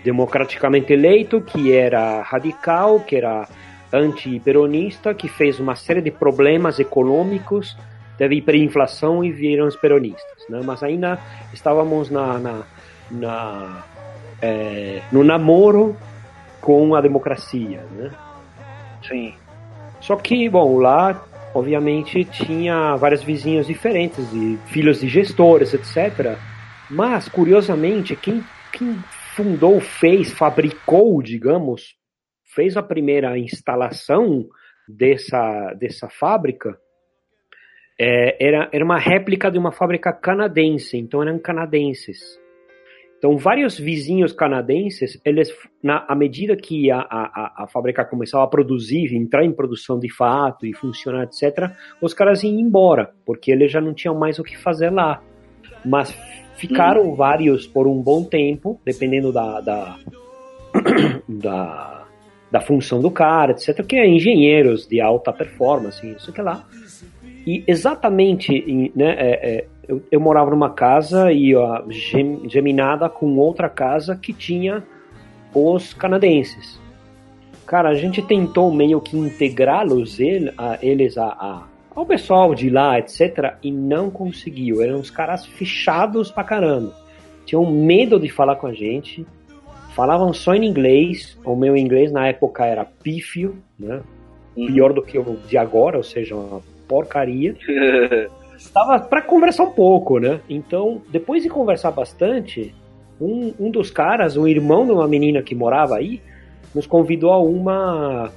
democraticamente eleito, que era radical, que era anti-peronista, que fez uma série de problemas econômicos teve hiperinflação e viram os peronistas. Né? Mas ainda estávamos na, na, na é, no namoro com a democracia. Né? Sim. Só que, bom, lá obviamente tinha vários vizinhos diferentes, de filhos de gestores, etc. Mas, curiosamente, quem, quem fundou, fez, fabricou, digamos, fez a primeira instalação dessa, dessa fábrica é, era, era uma réplica de uma fábrica canadense, então eram canadenses. Então, vários vizinhos canadenses, eles, na à medida que a, a, a fábrica começava a produzir, entrar em produção de fato e funcionar, etc., os caras iam embora, porque eles já não tinham mais o que fazer lá. Mas ficaram hum. vários por um bom tempo, dependendo da, da, da, da função do cara, etc., que é engenheiros de alta performance, isso que lá. E exatamente, né, é, é, eu, eu, morava numa casa e ó, gem, geminada com outra casa que tinha os canadenses. Cara, a gente tentou meio que integrá-los, ele, a, eles a, a, ao pessoal de lá, etc., e não conseguiu. Eram uns caras fechados pra caramba. Tinham medo de falar com a gente, falavam só em inglês. O meu inglês na época era pífio, né? Uhum. Pior do que o de agora, ou seja, uma porcaria. Estava para conversar um pouco, né? Então, depois de conversar bastante, um, um dos caras, o irmão de uma menina que morava aí, nos convidou a uma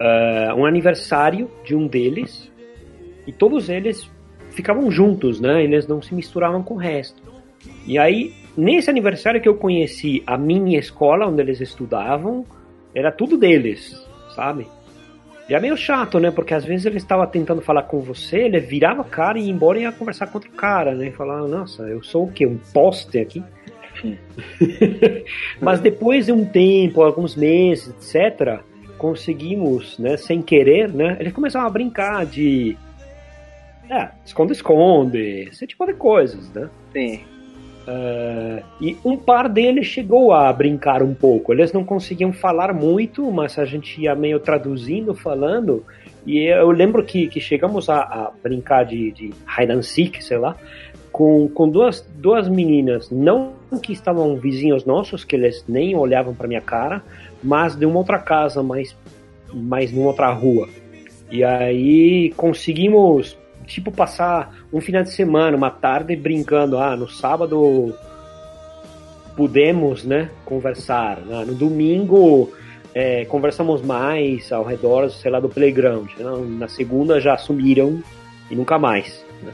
uh, um aniversário de um deles e todos eles ficavam juntos, né? Eles não se misturavam com o resto. E aí, nesse aniversário que eu conheci a minha escola onde eles estudavam, era tudo deles, sabe? E é meio chato, né? Porque às vezes ele estava tentando falar com você, ele virava a cara e ia embora e ia conversar com outro cara, né? E falar, nossa, eu sou o quê? Um poste aqui? Mas depois de um tempo, alguns meses, etc., conseguimos, né, sem querer, né? Eles começaram a brincar de. É, esconde-esconde, esse tipo de coisas, né? Sim. Uh, e um par deles chegou a brincar um pouco. Eles não conseguiam falar muito, mas a gente ia meio traduzindo, falando. E eu lembro que, que chegamos a, a brincar de, de hide seek, sei lá, com, com duas, duas meninas, não que estavam vizinhos nossos, que eles nem olhavam para minha cara, mas de uma outra casa, mais, mais numa outra rua. E aí conseguimos tipo passar um final de semana, uma tarde brincando, ah, no sábado podemos, né, conversar, né? no domingo é, conversamos mais ao redor, sei lá, do playground, né? na segunda já sumiram e nunca mais, né?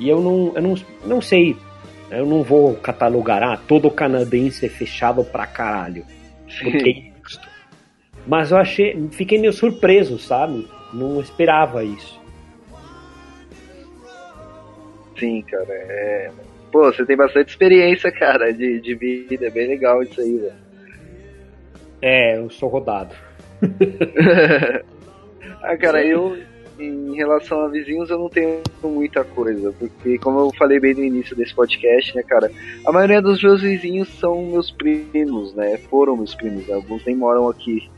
E eu não, eu não, não sei Eu não vou catalogar, ah, todo canadense é fechado pra caralho. Porque é. Mas eu achei, fiquei meio surpreso, sabe? Não esperava isso. Sim, cara. É... Pô, você tem bastante experiência, cara, de, de vida. É bem legal isso aí, velho. É, eu sou rodado. ah, cara, eu em relação a vizinhos eu não tenho muita coisa, porque como eu falei bem no início desse podcast, né, cara, a maioria dos meus vizinhos são meus primos, né, foram meus primos, né, alguns nem moram aqui.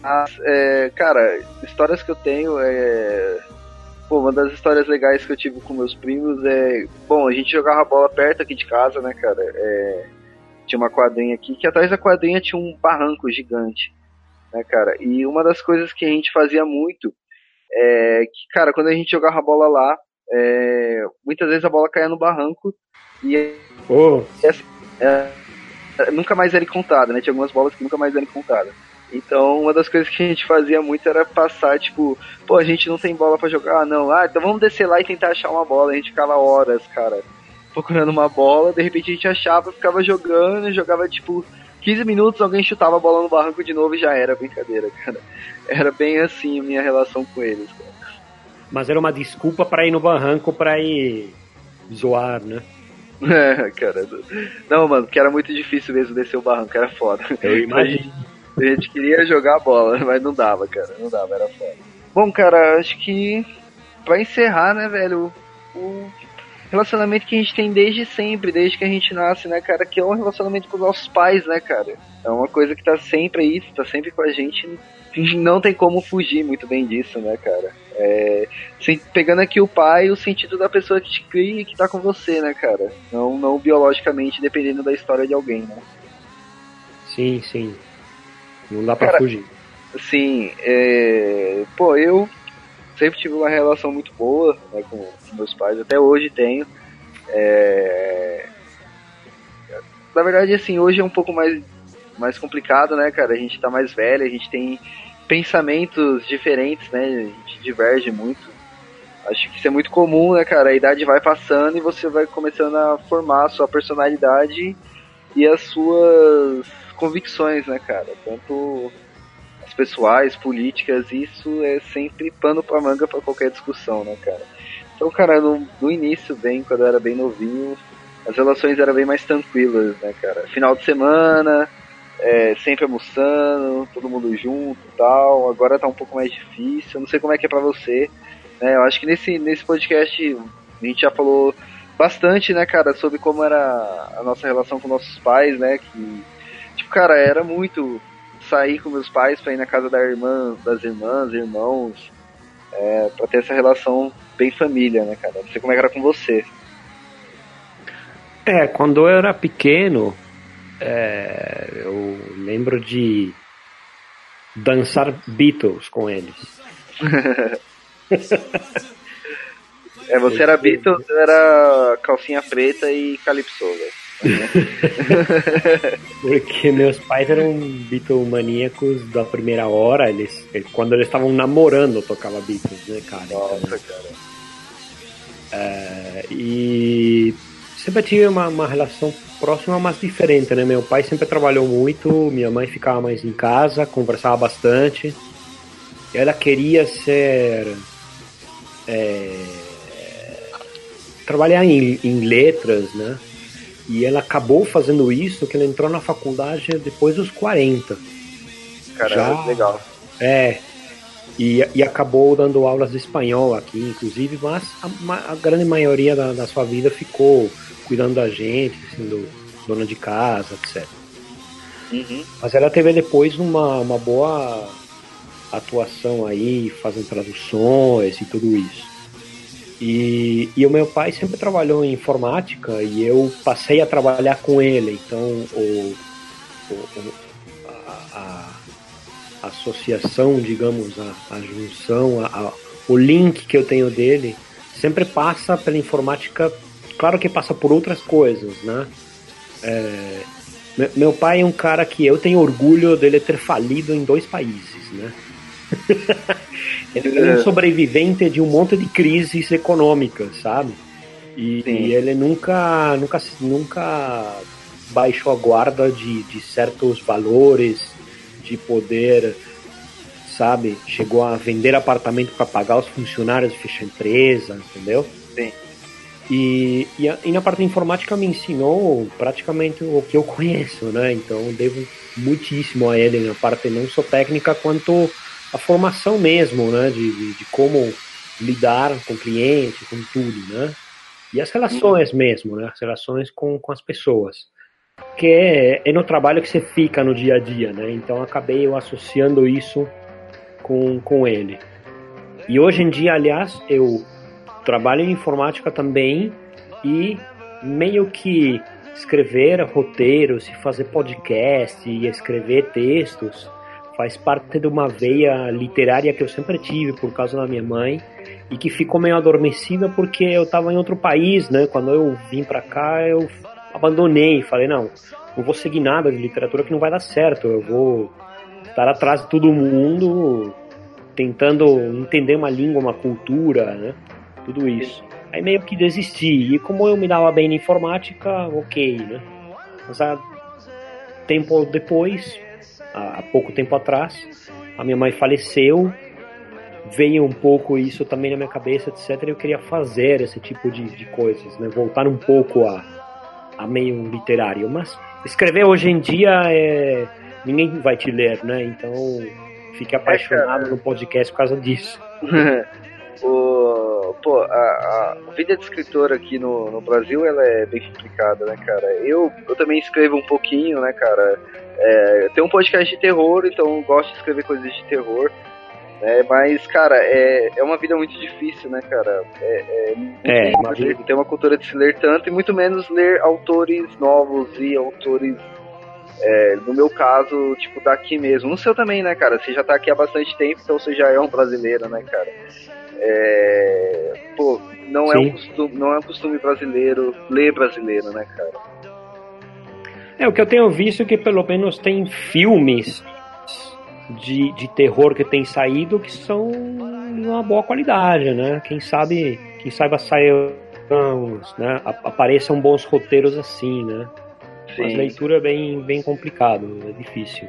Mas, é, cara, histórias que eu tenho é... Pô, uma das histórias legais que eu tive com meus primos é... Bom, a gente jogava bola perto aqui de casa, né, cara, é... Tinha uma quadrinha aqui, que atrás da quadrinha tinha um barranco gigante né, cara? E uma das coisas que a gente fazia muito é que, cara, quando a gente jogava a bola lá, é, muitas vezes a bola caía no barranco e oh. essa, é, nunca mais era encontrada, né? Tinha algumas bolas que nunca mais eram encontradas. Então, uma das coisas que a gente fazia muito era passar, tipo, pô, a gente não tem bola para jogar, não. Ah, então vamos descer lá e tentar achar uma bola. A gente ficava horas, cara, procurando uma bola. De repente a gente achava, ficava jogando, jogava, tipo, 15 minutos, alguém chutava a bola no barranco de novo e já era brincadeira, cara. Era bem assim a minha relação com eles, cara. Mas era uma desculpa para ir no barranco para ir zoar, né? É, cara. Não, mano, que era muito difícil mesmo descer o barranco, era foda. Eu imagino. A gente queria jogar a bola, mas não dava, cara. Não dava, era foda. Bom, cara, acho que pra encerrar, né, velho, o relacionamento que a gente tem desde sempre, desde que a gente nasce, né, cara? Que é um relacionamento com os nossos pais, né, cara? É uma coisa que tá sempre aí, tá sempre com a gente. Não tem como fugir muito bem disso, né, cara? É, pegando aqui o pai, o sentido da pessoa que te cria e que tá com você, né, cara? Não, não biologicamente, dependendo da história de alguém, né? Sim, sim. Não dá pra cara, fugir. Sim, é... pô, eu sempre tive uma relação muito boa né, com, com, meus pais, até hoje tenho. É... Na verdade, assim, hoje é um pouco mais, mais complicado, né, cara? A gente tá mais velho, a gente tem pensamentos diferentes, né? A gente diverge muito. Acho que isso é muito comum, né, cara? A idade vai passando e você vai começando a formar a sua personalidade e as suas convicções, né, cara? Tanto pessoais, políticas, isso é sempre pano pra manga para qualquer discussão, né, cara? Então, cara, no, no, início, bem, quando eu era bem novinho, as relações eram bem mais tranquilas, né, cara? Final de semana, é, sempre almoçando, todo mundo junto tal. Agora tá um pouco mais difícil. Não sei como é que é pra você. Né? Eu acho que nesse, nesse podcast a gente já falou bastante, né, cara, sobre como era a nossa relação com nossos pais, né? Que, cara, era muito sair com meus pais para ir na casa da irmã, das irmãs, irmãos, é, para ter essa relação bem família, né, cara? Não sei como é que era com você. É, quando eu era pequeno, é, eu lembro de dançar Beatles com eles. é, você era Beatles, eu era calcinha preta e calypso, velho. Porque meus pais eram Beatle-maníacos da primeira hora. Eles, quando eles estavam namorando, eu tocava Beatles, né, cara? Nossa, então, cara. É, e sempre tive uma, uma relação próxima, mas diferente, né? Meu pai sempre trabalhou muito, minha mãe ficava mais em casa, conversava bastante. Ela queria ser. É, trabalhar em, em letras, né? E ela acabou fazendo isso, que ela entrou na faculdade depois dos 40. Caramba, Já, legal. É. E, e acabou dando aulas de espanhol aqui, inclusive, mas a, a grande maioria da, da, sua vida ficou cuidando da gente, sendo dona de casa, etc. Uhum. Mas ela teve depois uma, uma boa atuação aí, fazendo traduções e tudo isso. E, e o meu pai sempre trabalhou em informática e eu passei a trabalhar com ele. Então, o, o a, a, associação, digamos, a, a junção, a, o link que eu tenho dele sempre passa pela informática. Claro que passa por outras coisas, né? É, meu pai é um cara que eu tenho orgulho dele ter falido em dois países, né? Ele é um sobrevivente de um monte de crises econômicas, sabe? E, e, ele nunca, nunca, nunca baixou a guarda de, de certos valores, de poder, sabe? Chegou a vender apartamento para pagar os funcionários, fechar empresa, entendeu? Sim. E, e, e, na parte informática me ensinou praticamente o que eu conheço, né? Então devo muitíssimo a ele na parte não só técnica quanto a formação mesmo, né? De, de, de como lidar com o cliente, com tudo, né? E as relações mesmo, né? As relações com, com as pessoas. Que é, é no trabalho que você fica no dia a dia, né? Então acabei eu associando isso com, com ele. E hoje em dia, aliás, eu trabalho em informática também e meio que escrever roteiros e fazer podcast e escrever textos faz parte de uma veia literária que eu sempre tive por causa da minha mãe e que ficou meio adormecida porque eu estava em outro país, né? Quando eu vim para cá, eu abandonei, falei não, não vou seguir nada de literatura que não vai dar certo, eu vou estar atrás de todo mundo tentando entender uma língua, uma cultura, né? Tudo isso. Aí meio que desisti. E como eu me dava bem na informática, ok, né? Mas há tempo depois, há pouco tempo atrás, a minha mãe faleceu, veio um pouco isso também na minha cabeça, etc. Eu queria fazer esse tipo de, de coisas, né? Voltar um pouco a, a meio literário. Mas escrever hoje em dia é ninguém vai te ler, né? Então fique apaixonado no podcast por causa disso. o, pô, a, a, vida de escritor aqui no, no Brasil ela é bem complicada, né, cara? Eu, eu também escrevo um pouquinho, né, cara? É, tem um podcast de terror, então gosto de escrever coisas de terror. É, mas, cara, é, é uma vida muito difícil, né, cara? É, é, é tem uma cultura de se ler tanto e muito menos ler autores novos e autores é, no meu caso, tipo, daqui mesmo. No seu também, né, cara? Você já tá aqui há bastante tempo, então você já é um brasileiro, né, cara? É, pô, não é, um costume, não é um costume brasileiro ler brasileiro, né, cara? É, o que eu tenho visto é que pelo menos tem filmes de, de terror que tem saído que são de uma boa qualidade, né? Quem sabe, quem saiba sair né? Apareçam bons roteiros assim, né? Sim. Mas leitura é bem, bem complicado, é difícil.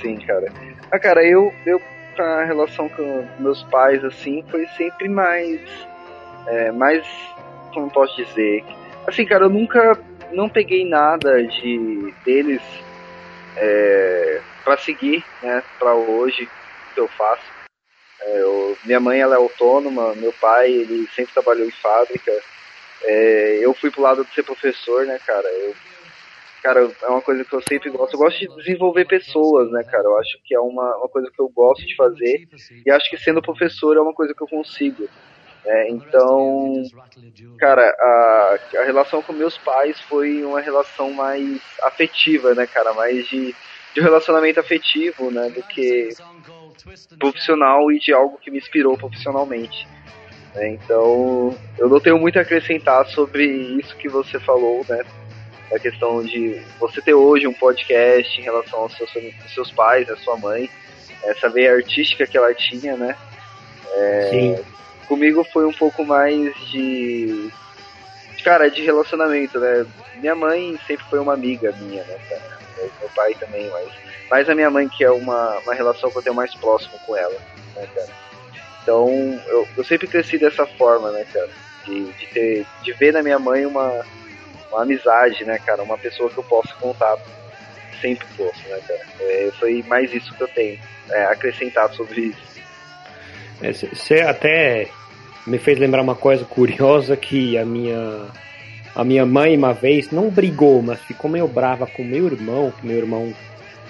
Sim, cara. Ah, cara, eu, eu a relação com meus pais, assim, foi sempre mais. É, mais. Como posso dizer? Assim, cara, eu nunca. Não peguei nada de deles é, para seguir, né, para hoje que eu faço. É, eu, minha mãe ela é autônoma, meu pai ele sempre trabalhou em fábrica. É, eu fui pro lado de ser professor, né, cara. Eu cara, é uma coisa que eu sempre gosto. Eu gosto de desenvolver pessoas, né, cara? Eu acho que é uma, uma coisa que eu gosto de fazer. E acho que sendo professor é uma coisa que eu consigo. É, então, cara, a, a relação com meus pais foi uma relação mais afetiva, né, cara? Mais de, de relacionamento afetivo, né? Do que profissional e de algo que me inspirou profissionalmente. É, então, eu não tenho muito a acrescentar sobre isso que você falou, né? A questão de você ter hoje um podcast em relação aos seus, aos seus pais, à sua mãe, essa veia artística que ela tinha, né? É, Sim. Comigo foi um pouco mais de. Cara, de relacionamento, né? Minha mãe sempre foi uma amiga minha, né, cara? Meu pai também, mas. Mais a minha mãe, que é uma, uma relação que eu tenho mais próximo com ela, né, cara? Então, eu, eu sempre cresci dessa forma, né, cara? De, de, ter, de ver na minha mãe uma, uma amizade, né, cara? Uma pessoa que eu posso contar. Sempre posso, né, cara? É, foi mais isso que eu tenho é, acrescentar sobre isso. Você é, até me fez lembrar uma coisa curiosa que a minha a minha mãe uma vez não brigou, mas ficou meio brava com meu irmão, que meu irmão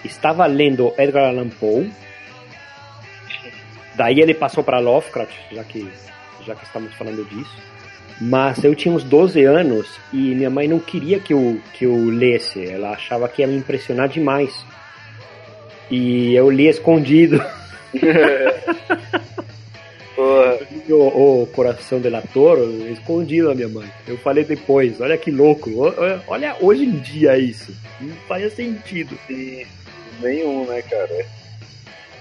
estava lendo Edgar Allan Poe. Daí ele passou para Lovecraft, já que já que estamos falando disso. Mas eu tinha uns 12 anos e minha mãe não queria que eu, que eu lesse. Ela achava que ia me impressionar demais. E eu li escondido. o, o, coração do ator escondido a minha mãe. Eu falei depois, olha que louco. Olha hoje em dia isso. Não faz sentido. Sim, nenhum, né, cara?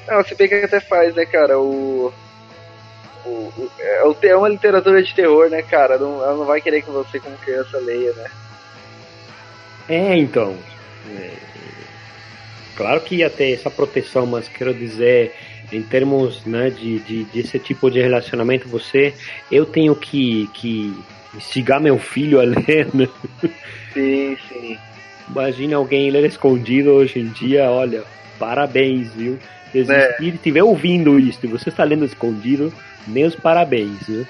Não, se bem que até faz, né, cara? O é, é uma literatura de terror, né, cara? Não, ela não vai querer que você, como criança, leia, né? É, então. É, claro que ia ter essa proteção, mas quero dizer, em termos né, de, de, desse tipo de relacionamento, você, eu tenho que, que instigar meu filho a ler, né? Sim, sim. Imagina alguém ler escondido hoje em dia, olha, parabéns, viu? Se existir, é. estiver ouvindo isso e você está lendo escondido, meus parabéns, viu?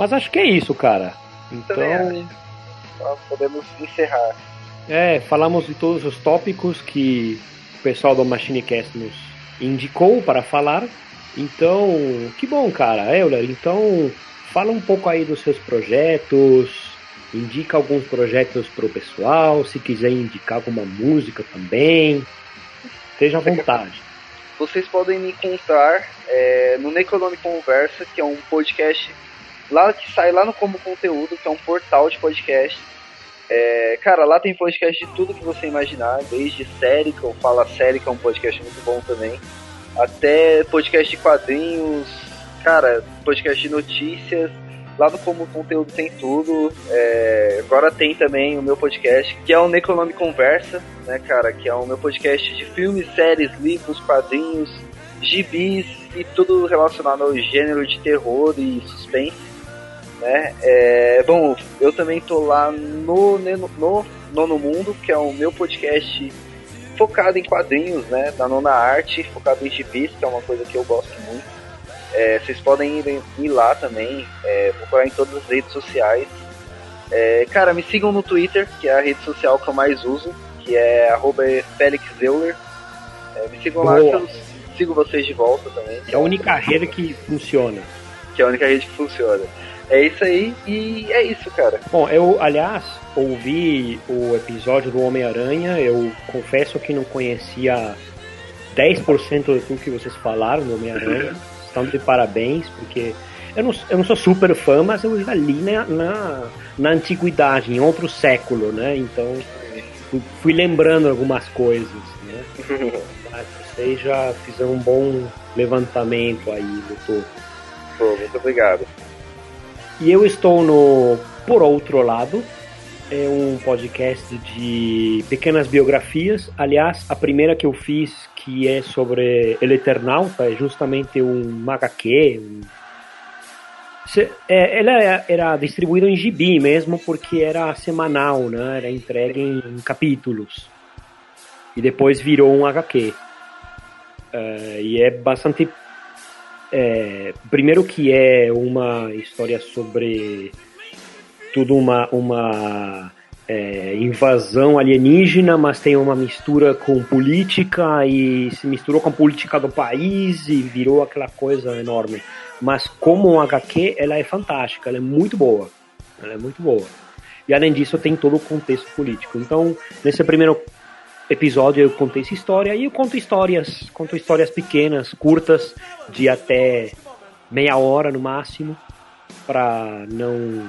Mas acho que é isso, cara. Então. Podemos encerrar. É, falamos de todos os tópicos que o pessoal do MachineCast nos indicou para falar. Então, que bom, cara. Euler, então fala um pouco aí dos seus projetos, indica alguns projetos para o pessoal, se quiser indicar alguma música também, esteja à vontade. Vocês podem me encontrar é, no Necronome Conversa, que é um podcast lá que sai lá no Como Conteúdo, que é um portal de podcast. É, cara, lá tem podcast de tudo que você imaginar, desde série, que eu falo série, que é um podcast muito bom também, até podcast de quadrinhos, cara, podcast de notícias. Lá no Como Conteúdo tem tudo. É, agora tem também o meu podcast, que é o Necronome Conversa, né, cara? Que é o meu podcast de filmes, séries, livros, quadrinhos, gibis e tudo relacionado ao gênero de terror e suspense né? É, bom, eu também tô lá no, no Nono Mundo, que é o meu podcast focado em quadrinhos, né? Da nona arte, focado em gibis, que é uma coisa que eu gosto muito. É, vocês podem ir, ir lá também, é, procurar em todas as redes sociais. É, cara, me sigam no Twitter, que é a rede social que eu mais uso, que é FélixZeuler. É, me sigam Boa. lá que eu sigo vocês de volta também. É a única rede que funciona. Que é a única rede que funciona. É isso aí e é isso, cara. Bom, eu, aliás, ouvi o episódio do Homem-Aranha, eu confesso que não conhecia 10% do tudo que vocês falaram do Homem-Aranha. Estão de parabéns, porque eu não, eu não sou super fã, mas eu já li na, na, na antiguidade, em outro século, né? Então fui, fui lembrando algumas coisas, né? mas vocês já fizeram um bom levantamento aí, doutor. Pô, muito obrigado. E eu estou no Por Outro Lado, é um podcast de pequenas biografias. Aliás, a primeira que eu fiz, que é sobre El Eternauta, é justamente um HQ. Um... É, ela era distribuída em gibi mesmo, porque era semanal, né? era entregue em capítulos. E depois virou um HQ. Uh, é, e é bastante é, primeiro que é uma história sobre tudo uma, uma é, invasão alienígena, mas tem uma mistura com política e se misturou com a política do país e virou aquela coisa enorme. Mas como um HQ, ela é fantástica, ela é muito boa. Ela é muito boa. E além disso, tem todo o contexto político. Então, nesse primeiro episódio eu contei essa história e eu conto histórias, conto histórias pequenas, curtas, de até meia hora no máximo, para não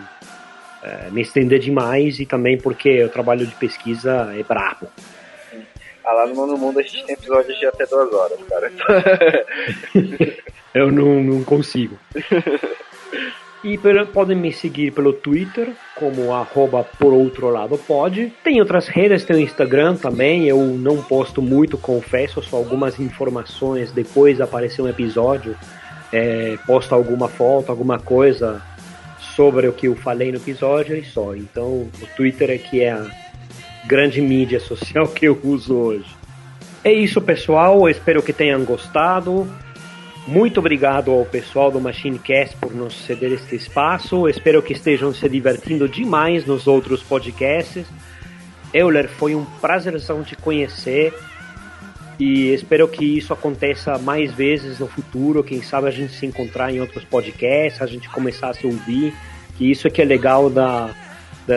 é, me estender demais e também porque o trabalho de pesquisa é brabo. Ah, lá no Mundo Mundo a gente tem episódios de até duas horas, cara. eu não, não consigo. E podem me seguir pelo Twitter, como arroba por outro lado pode. Tem outras redes, tem o Instagram também. Eu não posto muito, confesso, só algumas informações. Depois aparecer um episódio, é, posto alguma foto, alguma coisa sobre o que eu falei no episódio e só. Então o Twitter é que é a grande mídia social que eu uso hoje. É isso, pessoal. Eu espero que tenham gostado. Muito obrigado ao pessoal do MachineCast por nos ceder este espaço. Espero que estejam se divertindo demais nos outros podcasts. Euler, foi um prazerzão te conhecer e espero que isso aconteça mais vezes no futuro. Quem sabe a gente se encontrar em outros podcasts, a gente começar a se ouvir. Que isso é que é legal da,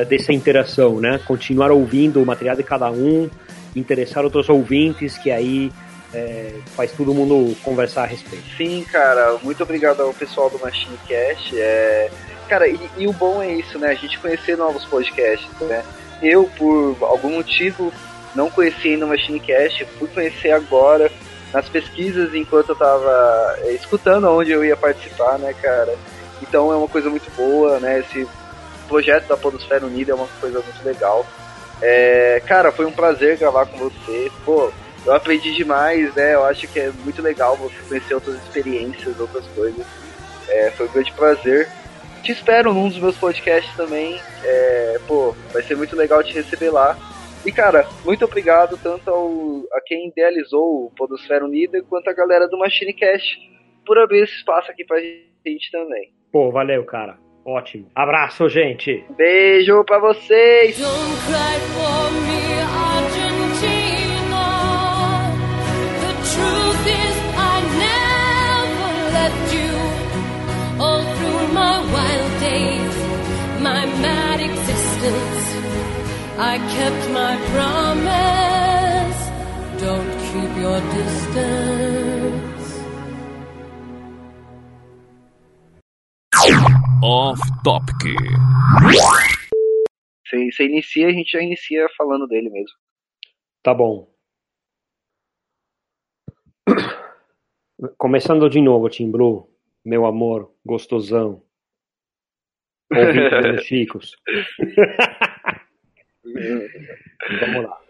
dessa interação, né? Continuar ouvindo o material de cada um, interessar outros ouvintes, que aí é, faz todo mundo conversar a respeito. Sim, cara, muito obrigado ao pessoal do Machine Cast. É... Cara, e, e, o bom é isso, né? A gente conhecer novos podcasts, né? Eu, por algum motivo, não conhecia ainda o Machine Cast, fui conhecer agora nas pesquisas enquanto eu tava é, escutando onde eu ia participar, né, cara? Então é uma coisa muito boa, né? Esse projeto da Podosfera Unida é uma coisa muito legal. É, cara, foi um prazer gravar com você. Pô, eu aprendi demais, né? Eu acho que é muito legal você conhecer outras experiências, outras coisas. É, foi um grande prazer. Te espero num dos meus podcasts também. É, pô, vai ser muito legal te receber lá. E cara, muito obrigado tanto ao, a quem idealizou o Podosfera Unida quanto a galera do Machine Cast por abrir esse espaço aqui pra gente também. Pô, valeu, cara. Ótimo. Abraço, gente. Beijo pra vocês. I kept my promise. Don't keep your distance. Off topic. Você, você inicia, a gente já inicia falando dele mesmo. Tá bom. Começando de novo, Tim Blue, meu amor, gostosão. Ouvindo Chicos. Vamos lá.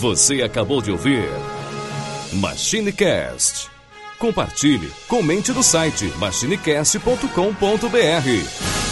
Você acabou de ouvir MachineCast. Compartilhe, comente no site machinecast.com.br.